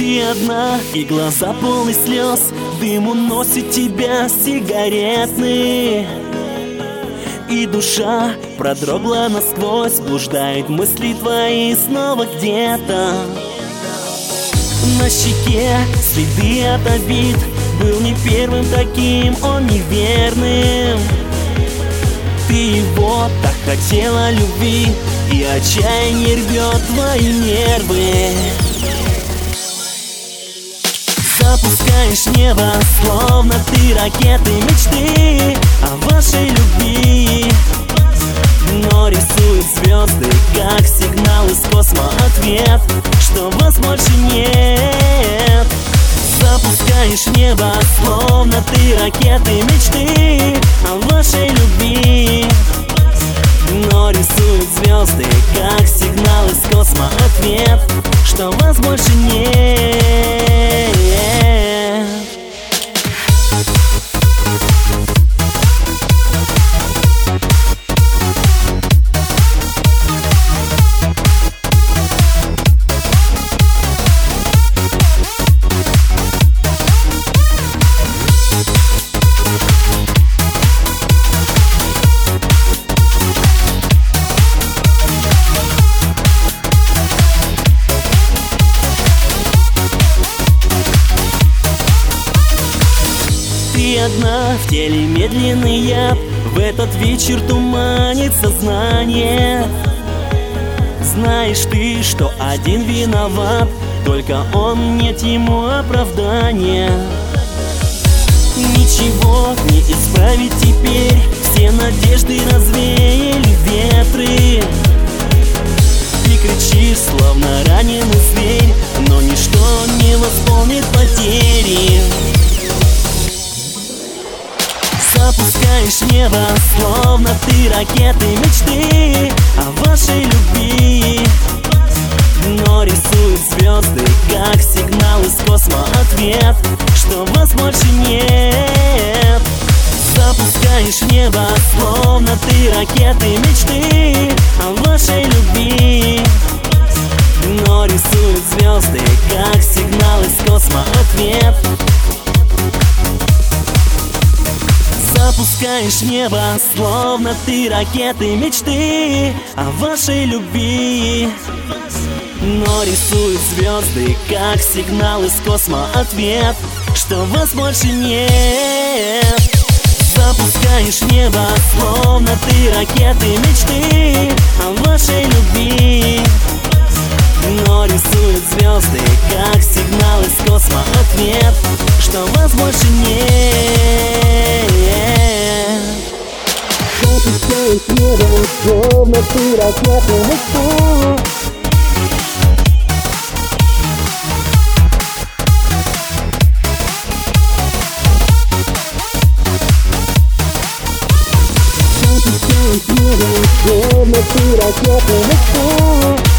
Ты одна, и глаза полны слез Дым уносит тебя сигаретный И душа продрогла насквозь Блуждают мысли твои снова где-то. На щеке следы от обид Был не первым таким, он неверным. Ты его так хотела любви И отчаяние рвет твои нервы Запускаешь небо, словно ты ракеты мечты О вашей любви. Но рисует звезды, как сигнал из космо Ответ, что вас больше нет. Запускаешь небо, словно ты ракеты мечты О вашей любви. Но рисует звезды, как сигнал из космо Ответ, что вас больше нет В теле медленный яд В этот вечер туманит сознание Знаешь ты, что один виноват Только он, нет ему оправдания. Ничего не исправить теперь Все надежды развеяли Запускаешь небо, словно ты ракеты мечты О вашей любви. Но рисует звезды, как сигнал из космо Ответ, что вас больше нет. Запускаешь небо, словно ты ракеты мечты О вашей любви. Но рисует звезды, как сигнал из космо Ответ, Запускаешь небо, словно ты ракеты мечты О вашей любви. Но рисует звезды, как сигнал из космо Ответ, что вас больше нет. Запускаешь небо, словно ты ракеты мечты О вашей любви. Но рисует звезды, как respiras, no tienes tú. Me tiras, no tienes.